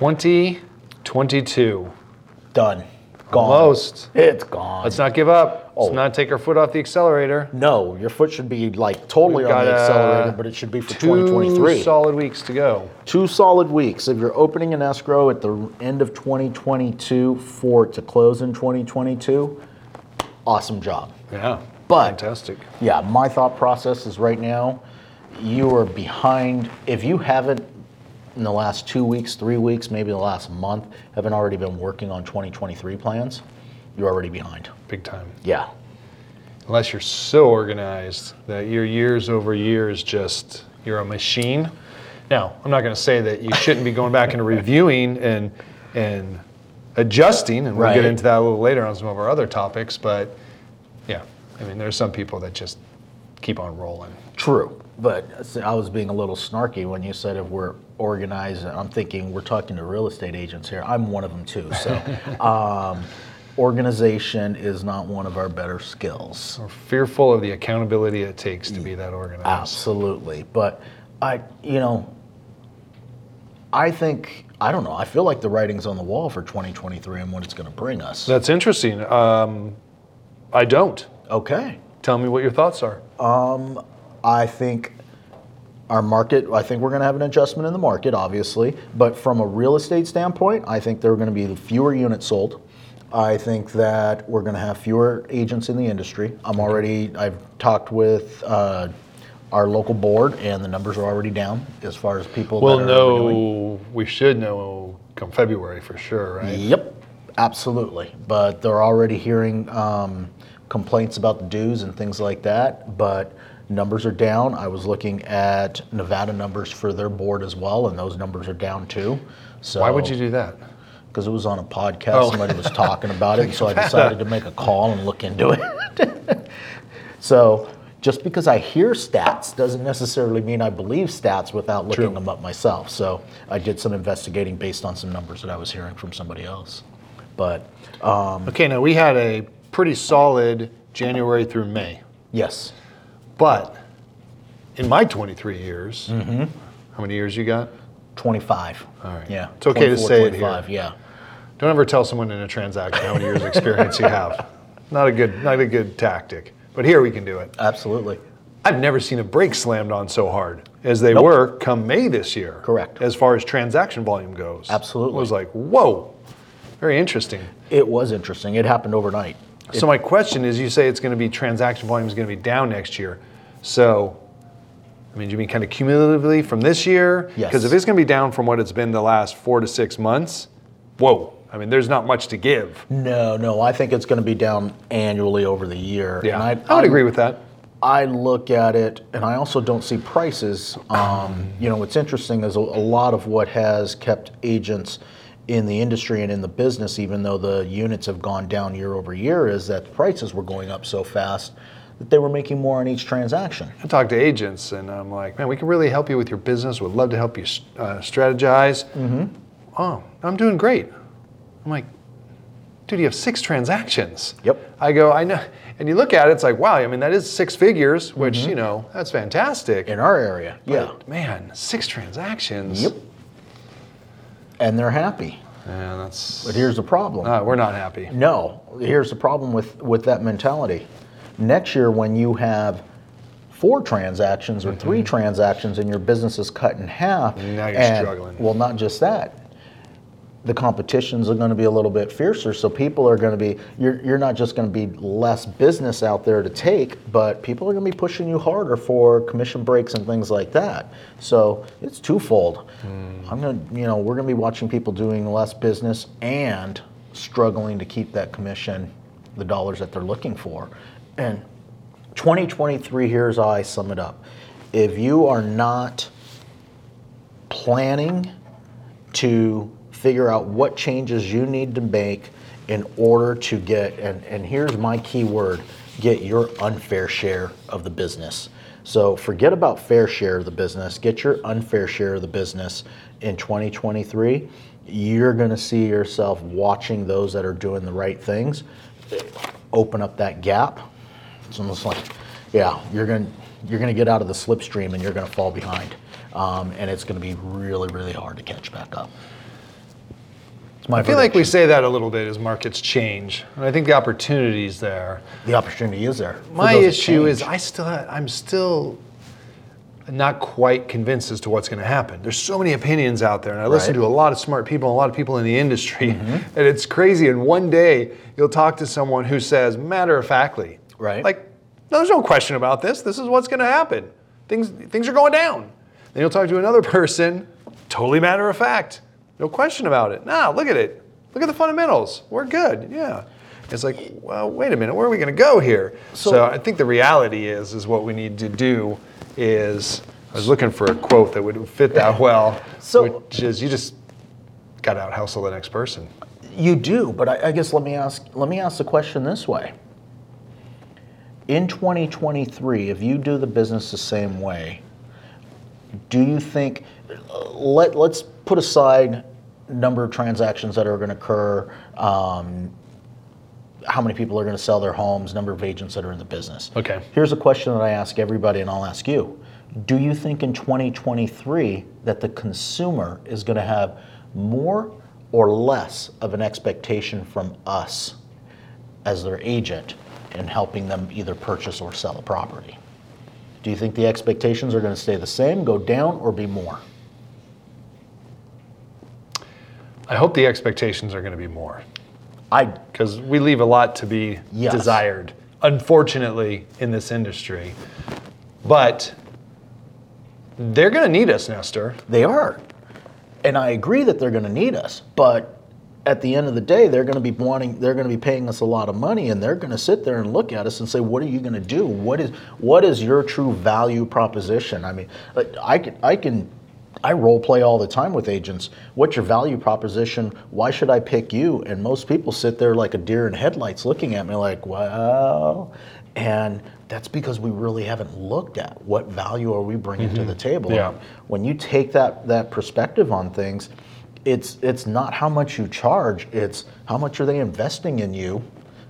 2022. Done. Gone. Almost. It's gone. Let's not give up. Oh. Let's not take our foot off the accelerator. no, your foot should be like totally We've on the got, uh, accelerator, but it should be for Two 2023. solid weeks to go. Two solid weeks. If you're opening an escrow at the end of 2022 for it to close in 2022, awesome job. Yeah. But- fantastic. Yeah, my thought process is right now, you are behind. If you haven't in the last two weeks, three weeks, maybe the last month, haven't already been working on 2023 plans, you're already behind. Big time. Yeah. Unless you're so organized that your years over years just you're a machine. Now, I'm not going to say that you shouldn't be going back and reviewing and and adjusting, and we'll Right. get into that a little later on some of our other topics. But yeah, I mean, there's some people that just keep on rolling. True, but I was being a little snarky when you said if we're organized. I'm thinking we're talking to real estate agents here. I'm one of them too. So, um, organization is not one of our better skills. We're fearful of the accountability it takes to be that organized. Absolutely, but I, you know, I think I don't know. I feel like the writing's on the wall for 2023 and what it's going to bring us. That's interesting. Um, I don't. Okay. Tell me what your thoughts are. I think our market, I think we're going to have an adjustment in the market, obviously. But from a real estate standpoint, I think there are going to be fewer units sold. I think that we're going to have fewer agents in the industry. I'm already, I've talked with uh, our local board, and the numbers are already down as far as people We'll that are renewing. know, we should know come February for sure, right? Yep, absolutely. But they're already hearing um, complaints about the dues and things like that. But numbers are down. I was looking at Nevada numbers for their board as well, and those numbers are down too. So Why would you do that? Because it was on a podcast. Oh. Somebody was talking about it, and so I decided to make a call and look into it. so. Just because I hear stats doesn't necessarily mean I believe stats without looking True. them up myself. So I did some investigating based on some numbers that I was hearing from somebody else. But um, Okay, now we had a pretty solid January through May, yes, but in my 23 years, mm-hmm. how many years you got? 25. All right. Yeah. It's okay to 24, say it here. Yeah. Don't ever tell someone in a transaction how many years experience you have. Not a good, not a good tactic. But here we can do it. Absolutely. I've never seen a brake slammed on so hard as they Nope. were come May this year. Correct. As far as transaction volume goes. Absolutely. It was like, whoa, very interesting. It was interesting. It happened overnight. So my question is, you say it's going to be transaction volume is going to be down next year. So, I mean, do you mean kind of cumulatively from this year? Yes. Because if it's going to be down from what it's been the last four to six months, whoa. I mean, there's not much to give. No, no. I think it's going to be down annually over the year. Yeah, And I, would agree with that. I look at it, and I also don't see prices. Um, you know, what's interesting is a, a lot of what has kept agents in the industry and in the business, even though the units have gone down year over year, is that prices were going up so fast that they were making more on each transaction. I talk to agents and I'm like, man, we can really help you with your business. We'd love to help you uh, strategize. Mm-hmm. Oh, I'm doing great. I'm like, dude, you have six transactions. Yep. I go, I know. And you look at it, it's like, wow, I mean, that is six figures, which, you know, that's fantastic. Mm-hmm. In our area, yeah. But, man, six transactions. Yep. And they're happy. Yeah, that's. But here's the problem. Uh, we're not happy. No, here's the problem with, with that mentality. Next year, when you have four transactions or three mm-hmm. transactions and your business is cut in half, Now you're and- struggling. Well, not just that. The competitions are going to be a little bit fiercer, so people are going to be. You're, you're not just going to be less business out there to take, but people are going to be pushing you harder for commission breaks and things like that. So it's twofold. Hmm. I'm going to, you know, we're going to be watching people doing less business and struggling to keep that commission, the dollars that they're looking for. And 2023, here's how I sum it up. If you are not planning to figure out what changes you need to make in order to get, and, and here's my key word get your unfair share of the business. So forget about fair share of the business, get your unfair share of the business in 2023. You're going to see yourself watching those that are doing the right things open up that gap. It's almost like, yeah, you're going to you're going to get out of the slipstream and you're going to fall behind, um, and it's going to be really really hard to catch back up. my I feel like we say that a little bit as markets change, and I think the opportunity's there. the opportunity is there. My issue is. I still I'm still not quite convinced as to what's going to happen. There's so many opinions out there, and I listen Right. Mm-hmm. to a lot of smart people, and a lot of people in the industry, and it's crazy. And one day you'll talk to someone who says, matter of factly, Right. Like, no, there's no question about this. This is what's going to happen. Things things are going down. Then you'll talk to another person, totally matter of fact, no question about it. Nah, look at it. Look at the fundamentals. We're good. Yeah. It's like, well, wait a minute. Where are we going to go here? So, So- I think the reality is, is what we need to do is, I was looking for a quote that would fit that well, So- which is, you just got to out hustle the next person. You do, but I, I guess let me ask let me ask the question this way. In 2023, if you do the business the same way, do you think let let's put aside number of transactions that are going to occur, um, how many people are going to sell their homes, number of agents that are in the business. Okay. Here's a question that I ask everybody, and I'll ask you. Do you think in 2023 that the consumer is going to have more or less of an expectation from us as their agent in helping them either purchase or sell a property? Do you think the expectations are going to stay the same, go down, or be more? I hope the expectations are going to be more. I because we leave a lot to be Yes. desired, unfortunately, in this industry. But they're going to need us, Nestor. They are. And I agree that they're going to need us, but at the end of the day, they're going to be wanting they're going to be paying us a lot of money and they're going to sit there and look at us and say, "What are you going to do? What is what is your true value proposition?" I mean, like, I can I can I role play all the time with agents. What's your value proposition? Why should I pick you? And most people sit there like a deer in headlights looking at me like, "Well," and that's because we really haven't looked at what value are we bringing to mm-hmm. the table. Yeah. When you take that that perspective on things, it's it's not how much you charge, it's how much are they investing in you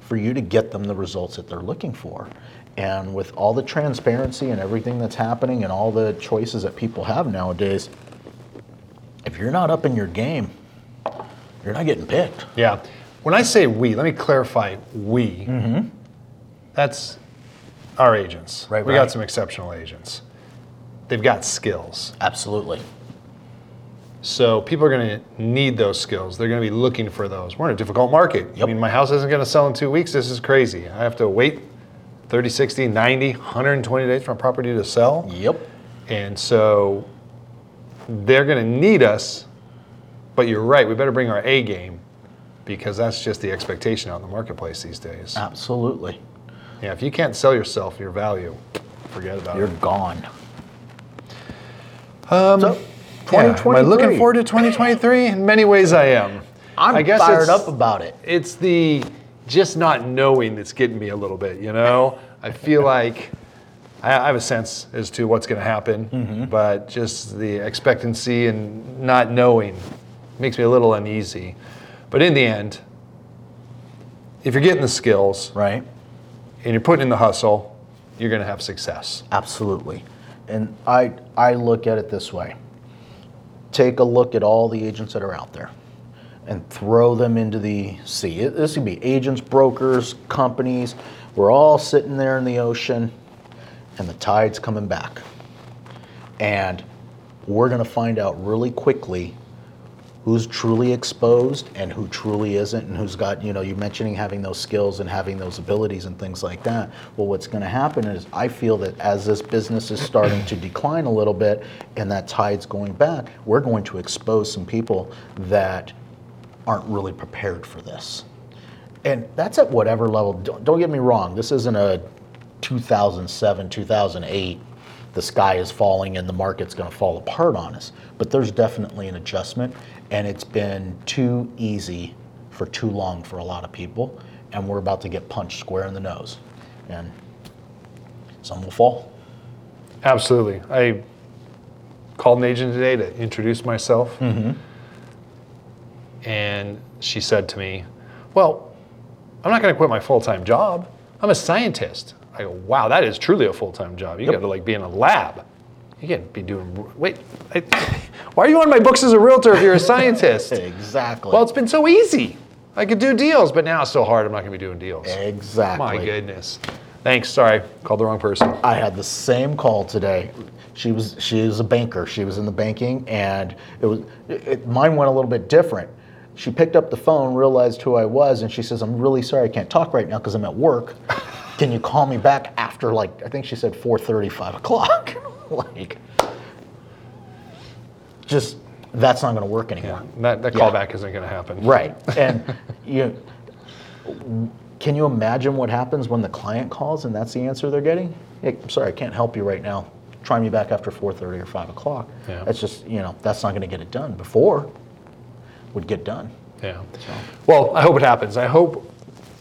for you to get them the results that they're looking for. And with all the transparency and everything that's happening and all the choices that people have nowadays, if you're not up in your game, you're not getting picked. Yeah. When I say we, let me clarify we. Mm-hmm. That's our agents. Right, we right. got some exceptional agents. They've got skills. Absolutely. So people are going to need those skills. They're going to be looking for those. We're in a difficult market. I mean, my house isn't going to sell in two weeks. This is crazy. I have to wait 30, 60, 90, 120 days for a property to sell. Yep. And so they're going to need us, but you're right, we better bring our A game because that's just the expectation out in the marketplace these days. Absolutely. Yeah, if you can't sell yourself your value, forget about it. You're gone. Um, So, yeah, am I looking forward to 2023? In many ways, I am. I'm I guess fired up about it. It's the just not knowing that's getting me a little bit, you know? I feel like I I have a sense as to what's going to happen, Mm-hmm. but just the expectancy and not knowing makes me a little uneasy. But in the end, if you're getting the skills Right? and you're putting in the hustle, you're going to have success. Absolutely. And I, I look at it this way take a look at all the agents that are out there and throw them into the sea. This could be agents, brokers, companies. We're all sitting there in the ocean and the tide's coming back. And we're going to find out really quickly who's truly exposed and who truly isn't and who's got you know you're mentioning having those skills and having those abilities and things like that. Well what's going to happen is i feel that as this business is starting to decline a little bit and that tide's going back we're going to expose some people that aren't really prepared for this. And that's at whatever level don't, don't get me wrong this isn't a 2007 2008 the sky is falling and the market's going to fall apart on us but there's definitely an adjustment and it's been too easy for too long for a lot of people and we're about to get punched square in the nose and some will fall Absolutely. I called an agent today to introduce myself. Mm-hmm. And she said to me, Well, I'm not going to quit my full time job. I'm a scientist. I go, Wow, that is truly a full time job. You got to like be in a lab. You can't be doing. Wait, I, why are you on my books as a realtor if you're a scientist? Exactly. well, it's been so easy. I could do deals, but now it's so hard. I'm not going to be doing deals. exactly. My goodness. Thanks. Sorry, called the wrong person. I had the same call today. She was she is a banker. She was in the banking, and it was it- mine went a little bit different. She picked up the phone, realized who I was, and she says, "I'm really sorry, I can't talk right now because I'm at work. Can you call me back after like I think she said 4:30, 5 o'clock? like, just that's not going to work anymore. That, that Yeah. callback isn't going to happen. Right. And you can you imagine what happens when the client calls and that's the answer they're getting? Hey, I'm sorry, I can't help you right now. Try me back after 4:30 or 5 o'clock. Yeah. That's just you know that's not going to get it done. Before would get done. Yeah. Well, I hope it happens. I hope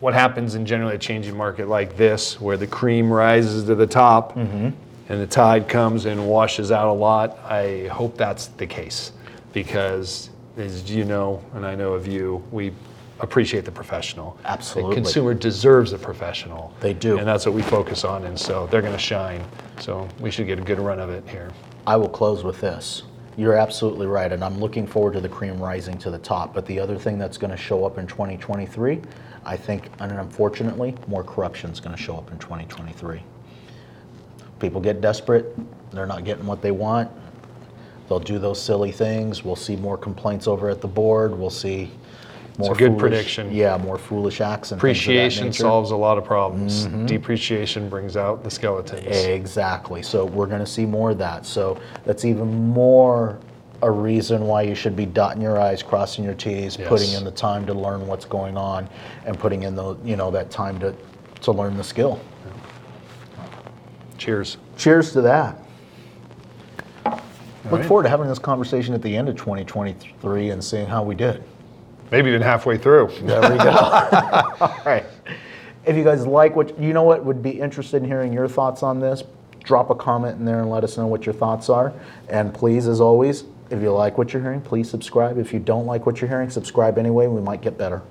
what happens in generally a changing market like this, where the cream rises to the top Mm-hmm. and the tide comes and washes out a lot, I hope that's the case. Because, as you know, and I know of you, we appreciate the professional. Absolutely. The consumer deserves a professional. They do. And that's what we focus on, and so they're going to shine. So we should get a good run of it here. I will close with this. You're absolutely right, and I'm looking forward to the cream rising to the top. But the other thing that's going to show up in 2023, I think, and unfortunately, more corruption is going to show up in 2023. People get desperate, they're not getting what they want. They'll do those silly things. We'll see more complaints over at the board. We'll see more a good foolish- prediction. Yeah, more foolish acts and things of that Appreciation solves a lot of problems. Mm-hmm. Depreciation brings out the skeletons. Exactly. So we're going to see more of that. So that's even more a reason why you should be dotting your i's, crossing your t's, putting in the time to learn what's going on, and putting in the you know that time to to learn the skill. Cheers. Cheers to that. Look right. forward to having this conversation at the end of 2023 and seeing how we did. Maybe even halfway through. There we go. All right. If you guys like what you know, what would be interested in hearing your thoughts on this, drop a comment in there and let us know what your thoughts are. And please, as always, if you like what you're hearing, please subscribe. If you don't like what you're hearing, subscribe anyway. We might get better.